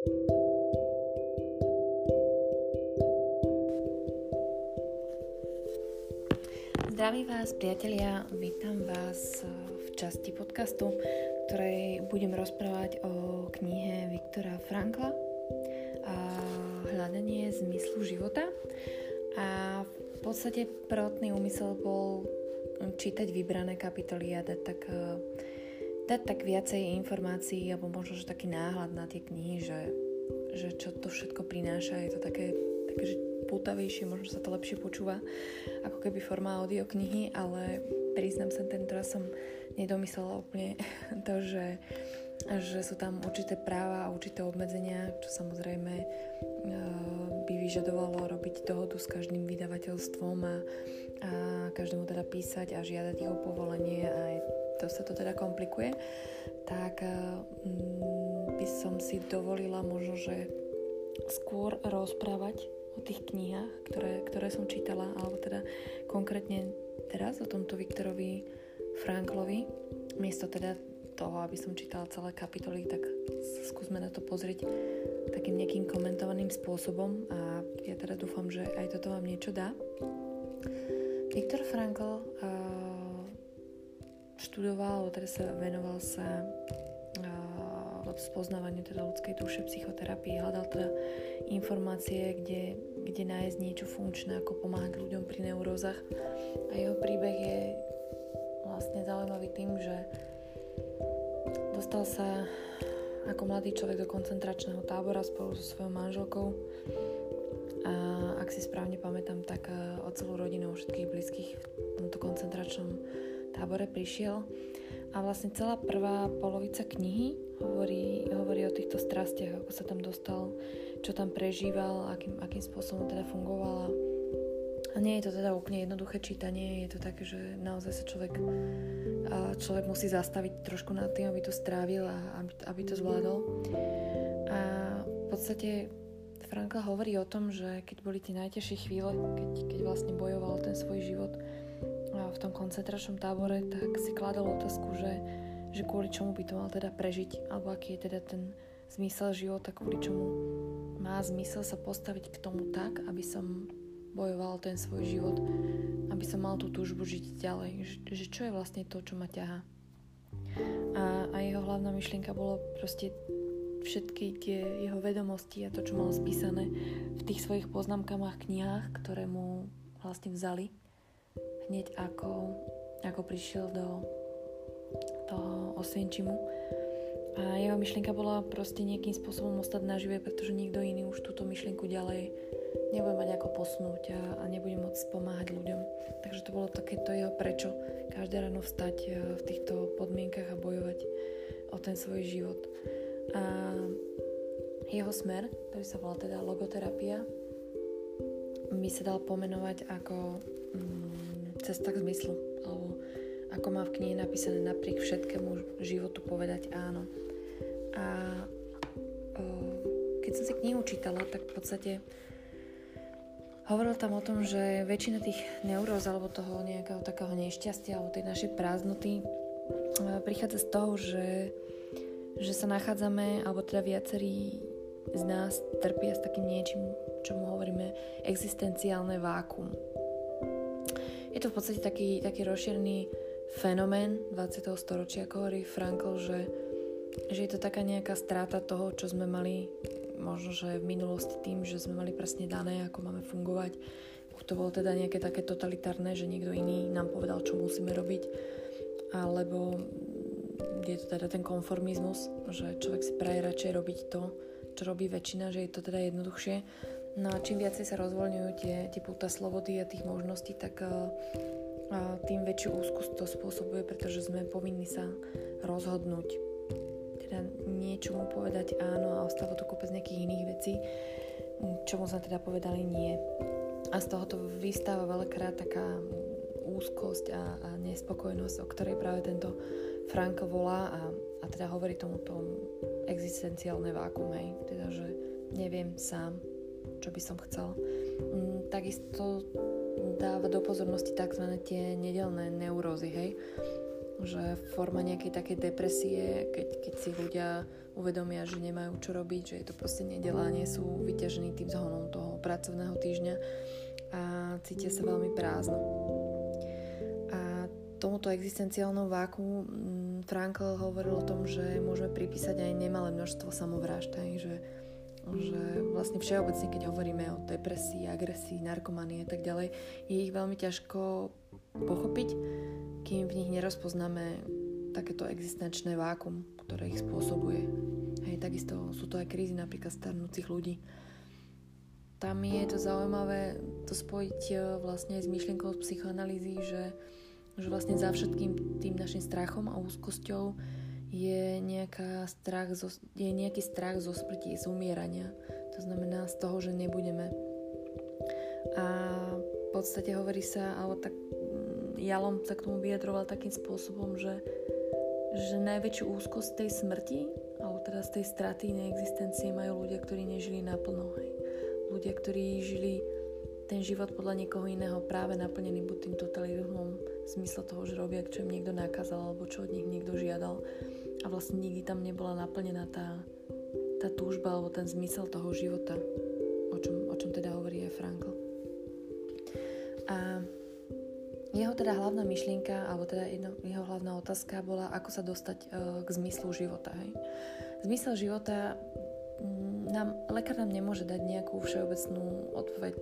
Zdraví vás, priatelia, vítam vás v časti podcastu, ktorej budem rozprávať o knihe Viktora Frankla a Hľadanie zmyslu života. A v podstate prvotný úmysel bol čítať vybrané kapitoly a dať tak, dať tak viacej informácií alebo možno že taký náhľad na tie knihy, že, že čo to všetko prináša. Je to také, také že pútavejšie, možno sa to lepšie počúva, ako keby forma audioknihy, ale priznám sa, tento raz som nedomyslela úplne to, že, že sú tam určité práva a určité obmedzenia, čo samozrejme uh, by vyžadovalo robiť dohodu s každým vydavateľstvom a, a každému teda písať a žiadať jeho povolenie a to sa to teda komplikuje, tak uh, by som si dovolila možno, že skôr rozprávať o tých knihách, ktoré, ktoré som čítala, alebo teda konkrétne teraz o tomto Viktorovi Franklovi. Miesto teda toho, aby som čítala celé kapitoly, tak skúsme na to pozrieť takým nejakým komentovaným spôsobom a ja teda dúfam, že aj toto vám niečo dá. Viktor Frankl uh, študoval, teda sa venoval sa uh, spoznávaniu teda ľudskej duše, psychoterapii, hľadal teda informácie, kde, kde nájsť niečo funkčné, ako pomáhať ľuďom pri neurózach. A jeho príbeh je vlastne zaujímavý tým, že dostal sa ako mladý človek do koncentračného tábora spolu so svojou manželkou a ak si správne pamätám, tak e, o celú rodinu, všetkých blízkych v tomto koncentračnom tábore prišiel a vlastne celá prvá polovica knihy hovorí, hovorí o týchto strastiach, ako sa tam dostal čo tam prežíval, akým, akým spôsobom teda fungovala. A nie je to teda úplne jednoduché čítanie, je to také, že naozaj sa človek, človek musí zastaviť trošku nad tým, aby to strávil a aby, aby to zvládol. A v podstate Franka hovorí o tom, že keď boli tie najťažšie chvíle, keď, keď vlastne bojoval ten svoj život v tom koncentračnom tábore, tak si kladol otázku, že, že kvôli čomu by to mal teda prežiť, alebo aký je teda ten zmysel života, kvôli čomu má zmysel sa postaviť k tomu tak, aby som bojoval ten svoj život, aby som mal tú túžbu žiť ďalej, že, že čo je vlastne to, čo ma ťaha. A, a jeho hlavná myšlienka bolo proste všetky tie jeho vedomosti a to, čo mal spísané v tých svojich poznámkach knihách, ktoré mu vlastne vzali hneď ako, ako prišiel do toho Osvienčimu a jeho myšlienka bola proste nejakým spôsobom ostať nažive, pretože nikto iný už túto myšlienku ďalej nebude mať ako posunúť a, a nebude môcť pomáhať ľuďom. Takže to bolo takéto jeho prečo každé ráno vstať e, v týchto podmienkach a bojovať o ten svoj život. A jeho smer, ktorý sa volá teda logoterapia, by sa dal pomenovať ako mm, cesta k zmyslu, alebo ako má v knihe napísané napriek všetkému životu povedať áno. A o, keď som si knihu čítala, tak v podstate hovoril tam o tom, že väčšina tých neuróz alebo toho nejakého takého nešťastia alebo tej našej prázdnoty prichádza z toho, že, že sa nachádzame, alebo teda viacerí z nás trpia s takým niečím, čomu hovoríme existenciálne vákum. Je to v podstate taký, taký rozšírený fenomén 20. storočia, ako hovorí Frankl, že, že je to taká nejaká stráta toho, čo sme mali možno, že v minulosti tým, že sme mali presne dané, ako máme fungovať. To bolo teda nejaké také totalitárne, že niekto iný nám povedal, čo musíme robiť. Alebo je to teda ten konformizmus, že človek si praje radšej robiť to, čo robí väčšina, že je to teda jednoduchšie. No a čím viacej sa rozvoľňujú tie, tie puta slobody a tých možností, tak uh, tým väčšiu úzkosť to spôsobuje, pretože sme povinni sa rozhodnúť. Teda niečomu povedať áno a ostáva to kopec nejakých iných vecí, čomu sme teda povedali nie. A z toho to vystáva veľakrát taká úzkosť a, a nespokojnosť, o ktorej práve tento Frank volá a, a teda hovorí tomu tom existenciálne vákum. Teda, že neviem sám, čo by som chcel. Mm, takisto dáva do pozornosti tzv. tie nedelné neurózy, hej. že forma nejakej takej depresie, keď, keď si ľudia uvedomia, že nemajú čo robiť, že je to proste nedela, nie sú vyťažení tým zhonom toho pracovného týždňa a cítia sa veľmi prázdno. A tomuto existenciálnom váku mm, Frankl hovoril o tom, že môžeme pripísať aj nemalé množstvo samovrážd, že, že vlastne všeobecne, keď hovoríme o depresii, agresii, narkomanii a tak ďalej, je ich veľmi ťažko pochopiť, kým v nich nerozpoznáme takéto existenčné vákum, ktoré ich spôsobuje. Hej, takisto sú to aj krízy napríklad starnúcich ľudí. Tam je to zaujímavé to spojiť e, vlastne aj s myšlienkou z psychoanalýzy, že, že vlastne za všetkým tým našim strachom a úzkosťou je, nejaká strach zo, je nejaký strach zo smrti, z umierania. To znamená z toho, že nebudeme. A v podstate hovorí sa, alebo tak mm, Jalom sa k tomu vyjadroval takým spôsobom, že že najväčšiu úzkosť tej smrti, alebo teda z tej straty neexistencie majú ľudia, ktorí nežili naplno. Hej. Ľudia, ktorí žili ten život podľa niekoho iného práve naplnený buď tým totalizmom v zmysle toho, že robia, čo im niekto nakázal alebo čo od nich niekto žiadal a vlastne nikdy tam nebola naplnená tá, tá túžba alebo ten zmysel toho života, o čom, o čom teda hovorí aj Frankl. A jeho teda hlavná myšlienka, alebo teda jedno, jeho hlavná otázka bola, ako sa dostať uh, k zmyslu života. Hej. Zmysel života mm, nám, lekár nám nemôže dať nejakú všeobecnú odpoveď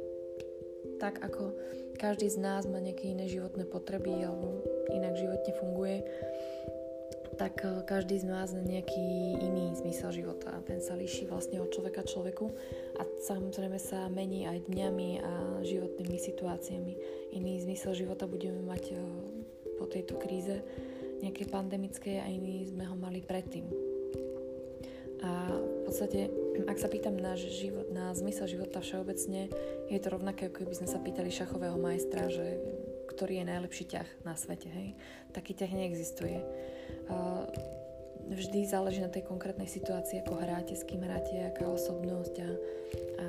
tak, ako každý z nás má nejaké iné životné potreby alebo inak životne funguje tak eh, každý z nás má nejaký iný zmysel života. Ten sa líši vlastne od človeka človeku a samozrejme sa mení aj dňami a životnými situáciami. Iný zmysel života budeme mať eh, po tejto kríze nejaké pandemické a iný sme ho mali predtým. A v podstate, ak sa pýtam na, život, na zmysel života všeobecne, je to rovnaké, ako keby sme sa pýtali šachového majstra, že ktorý je najlepší ťah na svete. Hej? Taký ťah neexistuje vždy záleží na tej konkrétnej situácii, ako hráte, s kým hráte, aká osobnosť a, a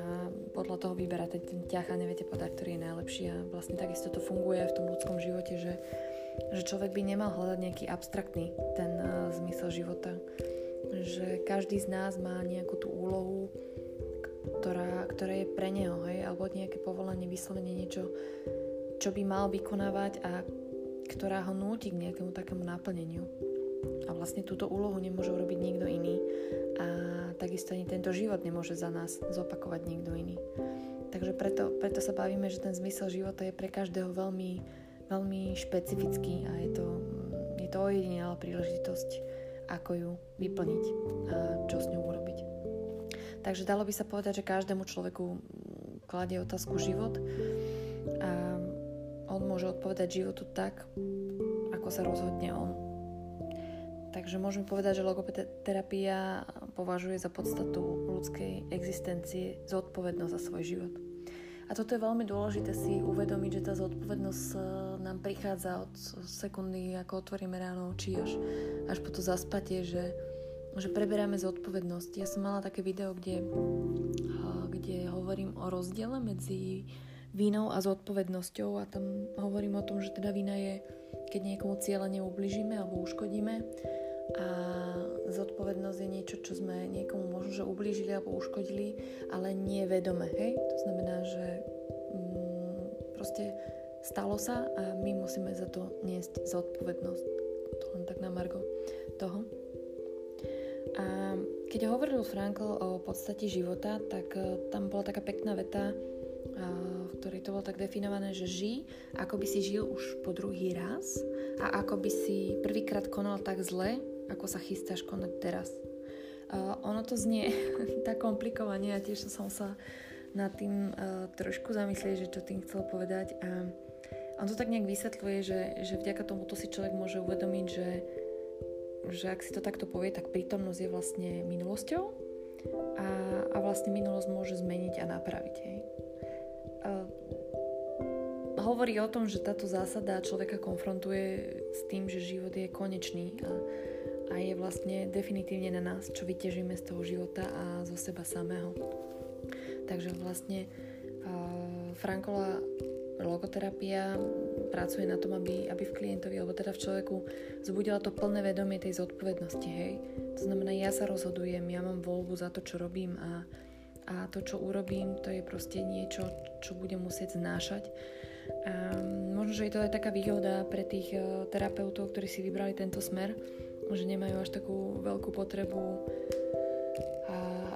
podľa toho vyberáte ten ťah a neviete podať, ktorý je najlepší a vlastne takisto to funguje aj v tom ľudskom živote, že, že človek by nemal hľadať nejaký abstraktný ten uh, zmysel života, že každý z nás má nejakú tú úlohu, ktorá, ktorá je pre neho, hej, alebo nejaké povolanie, vyslovene niečo, čo by mal vykonávať a ktorá ho núti k nejakému takému naplneniu. A vlastne túto úlohu nemôže urobiť nikto iný a takisto ani tento život nemôže za nás zopakovať nikto iný. Takže preto, preto sa bavíme, že ten zmysel života je pre každého veľmi, veľmi špecifický a je to, je to ojedinelá príležitosť, ako ju vyplniť a čo s ňou urobiť. Takže dalo by sa povedať, že každému človeku kladie otázku život a môže odpovedať životu tak, ako sa rozhodne on. Takže môžeme povedať, že logoterapia považuje za podstatu ľudskej existencie zodpovednosť za svoj život. A toto je veľmi dôležité si uvedomiť, že tá zodpovednosť e, nám prichádza od sekundy, ako otvoríme ráno oči až, až po to zaspatie, že, že preberáme zodpovednosť. Ja som mala také video, kde, kde hovorím o rozdiele medzi vínou a zodpovednosťou a tam hovorím o tom, že teda vína je, keď niekomu cieľa neubližíme alebo uškodíme a zodpovednosť je niečo, čo sme niekomu možno, že ublížili alebo uškodili, ale nie vedome, hej? To znamená, že mm, proste stalo sa a my musíme za to niesť zodpovednosť. To len tak na margo toho. A keď hovoril Frankl o podstate života, tak e, tam bola taká pekná veta, v ktorej to bolo tak definované, že ži, ako by si žil už po druhý raz a ako by si prvýkrát konal tak zle, ako sa chystáš konať teraz. Uh, ono to znie tak komplikovane a tiež som sa nad tým uh, trošku zamyslieť, že čo tým chcel povedať a on to tak nejak vysvetľuje, že, že vďaka tomuto si človek môže uvedomiť, že, že ak si to takto povie, tak prítomnosť je vlastne minulosťou a, a vlastne minulosť môže zmeniť a napraviť. Hej. Hovorí o tom, že táto zásada človeka konfrontuje s tým, že život je konečný a a je vlastne definitívne na nás, čo vyťažíme z toho života a zo seba samého. Takže vlastne uh, Frankola logoterapia pracuje na tom, aby, aby v klientovi, alebo teda v človeku zbudila to plné vedomie tej zodpovednosti, hej. To znamená, ja sa rozhodujem, ja mám voľbu za to, čo robím a, a to, čo urobím, to je proste niečo, čo budem musieť znášať. A možno, že je to aj taká výhoda pre tých uh, terapeutov, ktorí si vybrali tento smer, že nemajú až takú veľkú potrebu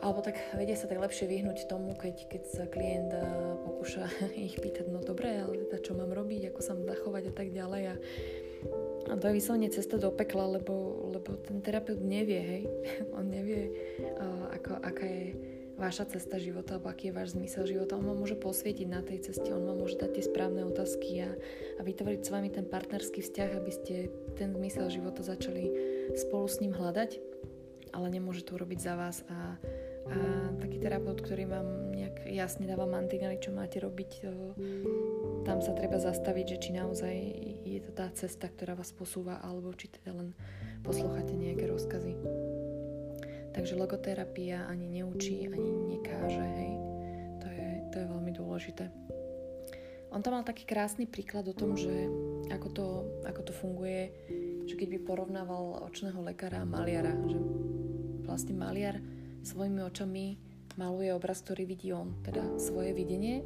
alebo tak vedia sa tak lepšie vyhnúť tomu, keď, keď sa klient pokúša ich pýtať, no dobre, ale teda čo mám robiť, ako sa mám zachovať a tak ďalej. A, a to je vyslovene cesta do pekla, lebo, lebo ten terapeut nevie, hej. On nevie, uh, ako, aká je vaša cesta života, alebo aký je váš zmysel života. On vám môže posvietiť na tej ceste, on vám môže dať tie správne otázky a, a vytvoriť s vami ten partnerský vzťah, aby ste ten zmysel života začali spolu s ním hľadať, ale nemôže to urobiť za vás a a taký terapeut, ktorý vám nejak jasne dáva mantinely, čo máte robiť, to, tam sa treba zastaviť, že či naozaj je to tá cesta, ktorá vás posúva, alebo či teda len poslúchate nejaké rozkazy. Takže logoterapia ani neučí, ani nekáže, hej. To je, to je veľmi dôležité. On tam mal taký krásny príklad o tom, že ako to, ako to funguje, že keď by porovnával očného lekára a maliara, že vlastne maliar svojimi očami maluje obraz, ktorý vidí on, teda svoje videnie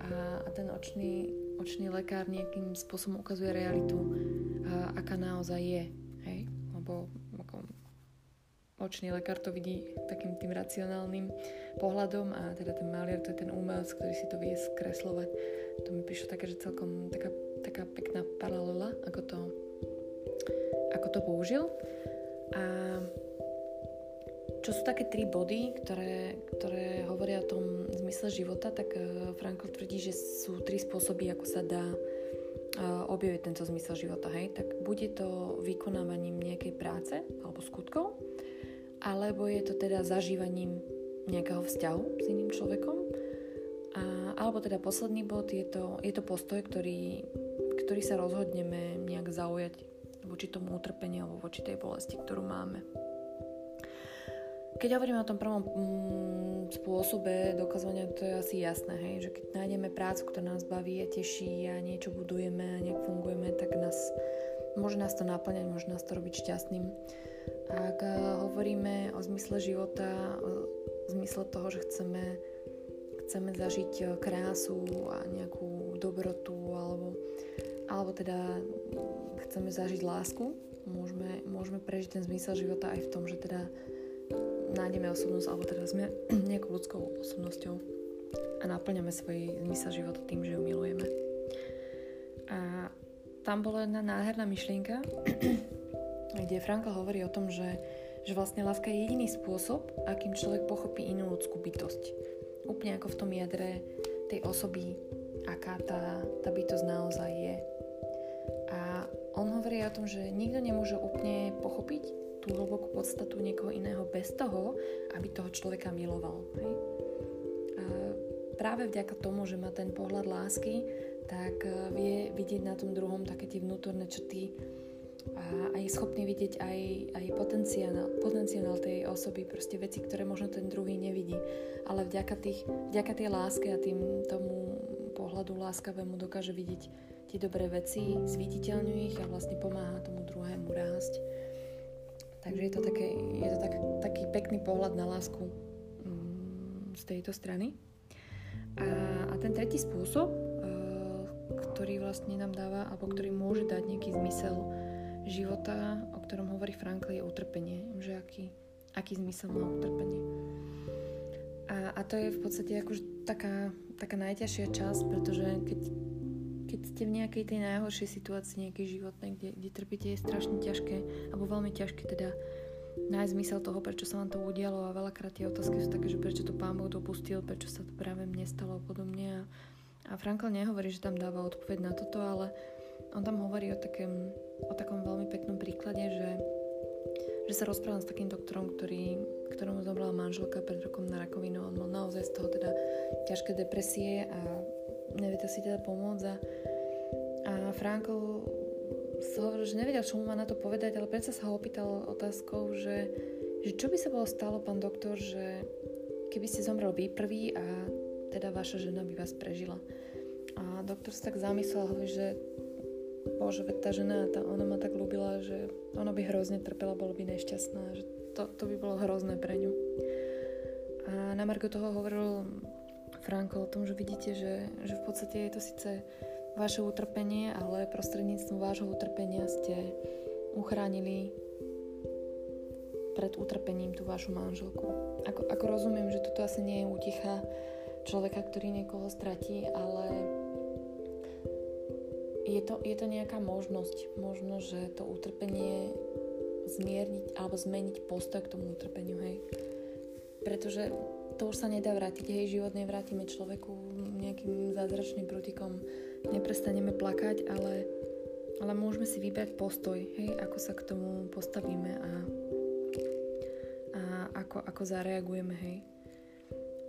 a, a ten očný, očný lekár nejakým spôsobom ukazuje realitu, a, aká naozaj je. Hej? Lebo očný lekár to vidí takým tým racionálnym pohľadom a teda ten maliar to je ten umelec, ktorý si to vie skreslovať. To mi prišlo také, že celkom taká, taká pekná paralela, ako to, ako to použil. A čo sú také tri body, ktoré, ktoré hovoria o tom zmysle života, tak uh, Frankl tvrdí, že sú tri spôsoby, ako sa dá uh, objaviť tento zmysel života. Hej? Tak bude to vykonávaním nejakej práce alebo skutkov, alebo je to teda zažívaním nejakého vzťahu s iným človekom, a, alebo teda posledný bod je to, je to postoj, ktorý, ktorý sa rozhodneme nejak zaujať voči tomu utrpeniu alebo voči tej bolesti, ktorú máme. Keď hovoríme o tom prvom mm, spôsobe dokazovania, to je asi jasné, hej, že keď nájdeme prácu, ktorá nás baví a teší a niečo budujeme a nejak fungujeme, tak nás, môže nás to naplňať, môže nás to robiť šťastným. Ak eh, hovoríme o zmysle života, o zmysle toho, že chceme, chceme zažiť eh, krásu a nejakú dobrotu alebo, alebo teda chceme zažiť lásku, môžeme, môžeme prežiť ten zmysel života aj v tom, že teda nájdeme osobnosť, alebo teda sme nejakou ľudskou osobnosťou a naplňame svoj zmysel života tým, že ju milujeme. A tam bola jedna nádherná myšlienka, kde Frankl hovorí o tom, že, že vlastne láska je jediný spôsob, akým človek pochopí inú ľudskú bytosť. Úplne ako v tom jadre tej osoby, aká tá, tá bytosť naozaj je. A on hovorí o tom, že nikto nemôže úplne pochopiť tú hlbokú podstatu niekoho iného bez toho, aby toho človeka miloval. Hej? A práve vďaka tomu, že má ten pohľad lásky, tak e, vie vidieť na tom druhom také tie vnútorné črty a, je schopný vidieť aj, aj potenciál, potenciál tej osoby, proste veci, ktoré možno ten druhý nevidí. Ale vďaka, tých, vďaka tej láske a tým tomu pohľadu láskavému dokáže vidieť tie dobré veci, zviditeľňuje ich a vlastne pomáha tomu druhému rásť. Takže je to, také, je to tak, taký pekný pohľad na lásku mm, z tejto strany. A, a ten tretí spôsob, uh, ktorý vlastne nám dáva, alebo ktorý môže dať nejaký zmysel života, o ktorom hovorí Frankl, je utrpenie. Že aký, aký zmysel má utrpenie. A, a to je v podstate akože taká, taká najťažšia časť, pretože keď keď ste v nejakej tej najhoršej situácii nejakej životnej, kde, kde trpíte, je strašne ťažké, alebo veľmi ťažké teda nájsť zmysel toho, prečo sa vám to udialo a veľakrát tie otázky sú také, že prečo to pán Boh dopustil, prečo sa to práve mne stalo a podobne. A, a Frankl nehovorí, že tam dáva odpoveď na toto, ale on tam hovorí o, takém, že sa rozprávam s takým doktorom, ktorý, ktorému zomrela manželka pred rokom na rakovinu. On mal naozaj z toho teda ťažké depresie a to si teda pomôcť a, a Frankl sa hovoril, že nevedel, čo mu má na to povedať, ale predsa sa ho opýtal otázkou, že, že čo by sa bolo stalo, pán doktor, že keby ste zomrel vy prvý a teda vaša žena by vás prežila. A doktor sa tak zamyslel, hovorí, že bože, veď tá žena, tá, ona ma tak ľúbila, že ona by hrozne trpela, bolo by nešťastná, že to, to by bolo hrozné pre ňu. A na Margo toho hovoril Franko o tom, že vidíte, že, že v podstate je to síce vaše utrpenie, ale prostredníctvom vášho utrpenia ste uchránili pred utrpením tú vašu manželku. Ako, ako rozumiem, že toto asi nie je úticha človeka, ktorý niekoho stratí, ale je to, je to nejaká možnosť, možno, že to utrpenie zmierniť alebo zmeniť postoj k tomu utrpeniu, hej. Pretože to už sa nedá vrátiť, hej, život nevrátime človeku nejakým zázračným prútikom, neprestaneme plakať, ale, ale môžeme si vybrať postoj, hej, ako sa k tomu postavíme a, a ako, ako zareagujeme, hej.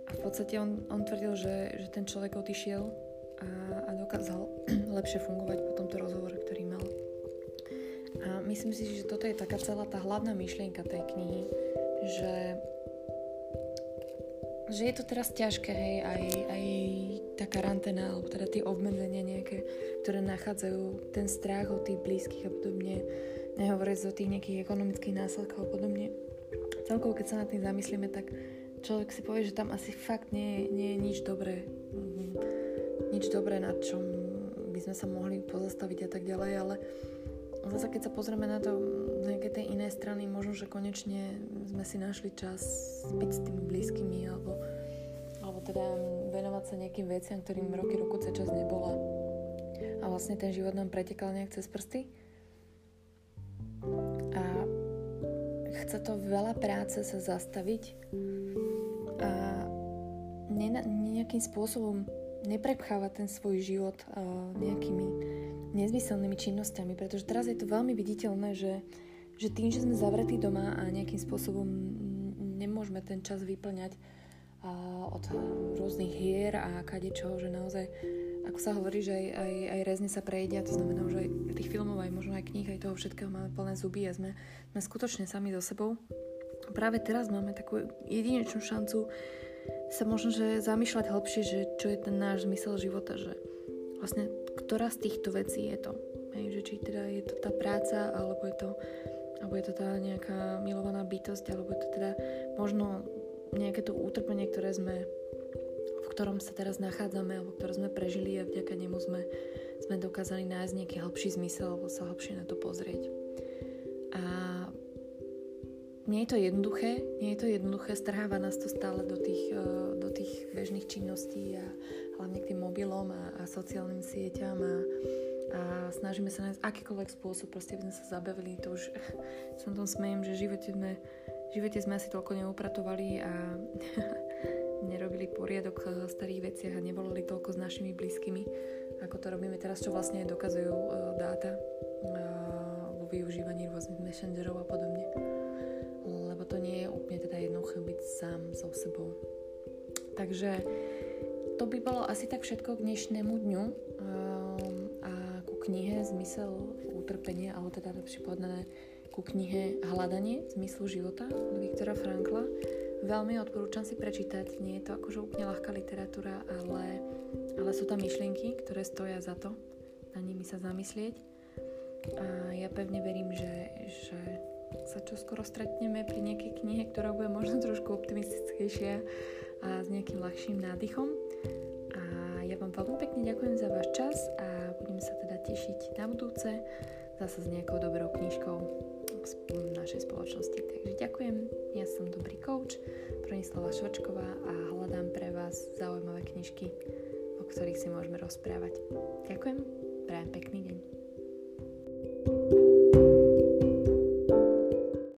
A v podstate on, on tvrdil, že, že ten človek odišiel a, dokázal lepšie fungovať po tomto rozhovore, ktorý mal. A myslím si, že toto je taká celá tá hlavná myšlienka tej knihy, že že je to teraz ťažké, hej, aj, aj tá karanténa, alebo teda tie obmedzenia nejaké, ktoré nachádzajú ten strach od tých blízkych a podobne, nehovoriac o tých nejakých ekonomických následkov a podobne. Celkovo, keď sa nad tým zamyslíme, tak človek si povie, že tam asi fakt nie, nie je nič dobré. Nič dobré, na čom by sme sa mohli pozastaviť a tak ďalej, ale zase keď sa pozrieme na to z nejakej tej inej strany, možno, že konečne sme si našli čas byť s tými blízkymi alebo, alebo teda venovať sa nejakým veciam, ktorým roky, roku sa čas nebola. A vlastne ten život nám pretekal nejak cez prsty. A chce to veľa práce sa zastaviť a nejakým spôsobom neprepchávať ten svoj život nejakými nezmyselnými činnosťami, pretože teraz je to veľmi viditeľné, že, že tým, že sme zavretí doma a nejakým spôsobom nemôžeme ten čas vyplňať od rôznych hier a kadečoho, že naozaj, ako sa hovorí, že aj, aj, aj rezne sa prejde a to znamená, že aj tých filmov, aj možno aj kníh, aj toho všetkého máme plné zuby a sme, sme skutočne sami so sebou. Práve teraz máme takú jedinečnú šancu sa možno, že zamýšľať hlbšie, že čo je ten náš zmysel života, že vlastne ktorá z týchto vecí je to. Hej, že či teda je to tá práca, alebo je to, alebo je to tá nejaká milovaná bytosť, alebo je to teda možno nejaké to utrpenie, ktoré sme v ktorom sa teraz nachádzame, alebo ktoré sme prežili a vďaka nemu sme, sme dokázali nájsť nejaký hlbší zmysel, alebo sa hlbšie na to pozrieť. A nie je to jednoduché, nie je to jednoduché, strháva nás to stále do tých, eh, do tých bežných činností a hlavne k tým mobilom a, a sociálnym sieťam a, a snažíme sa nájsť akýkoľvek spôsob, proste aby sme sa zabavili, to už som tom smejem, že v živote sme, v živote sme asi toľko neupratovali a nerobili poriadok v starých veciach a nevolali toľko s našimi blízkymi, ako to robíme teraz, čo vlastne dokazujú uh, dáta uh, vo využívaní rôznych messengerov a podobne sám so sebou. Takže to by bolo asi tak všetko k dnešnému dňu um, a ku knihe Zmysel utrpenia, alebo teda lepšie povedané ku knihe Hľadanie zmyslu života od Viktora Frankla. Veľmi odporúčam si prečítať, nie je to akože úplne ľahká literatúra, ale, ale sú tam myšlienky, ktoré stoja za to na nimi sa zamyslieť. A ja pevne verím, že, že sa čo skoro stretneme pri nejakej knihe, ktorá bude možno trošku optimistickejšia a s nejakým ľahším nádychom. A ja vám veľmi pekne ďakujem za váš čas a budem sa teda tešiť na budúce zase s nejakou dobrou knižkou z našej spoločnosti. Takže ďakujem, ja som dobrý coach, Bronislava Švrčková a hľadám pre vás zaujímavé knižky, o ktorých si môžeme rozprávať. Ďakujem, prajem pekný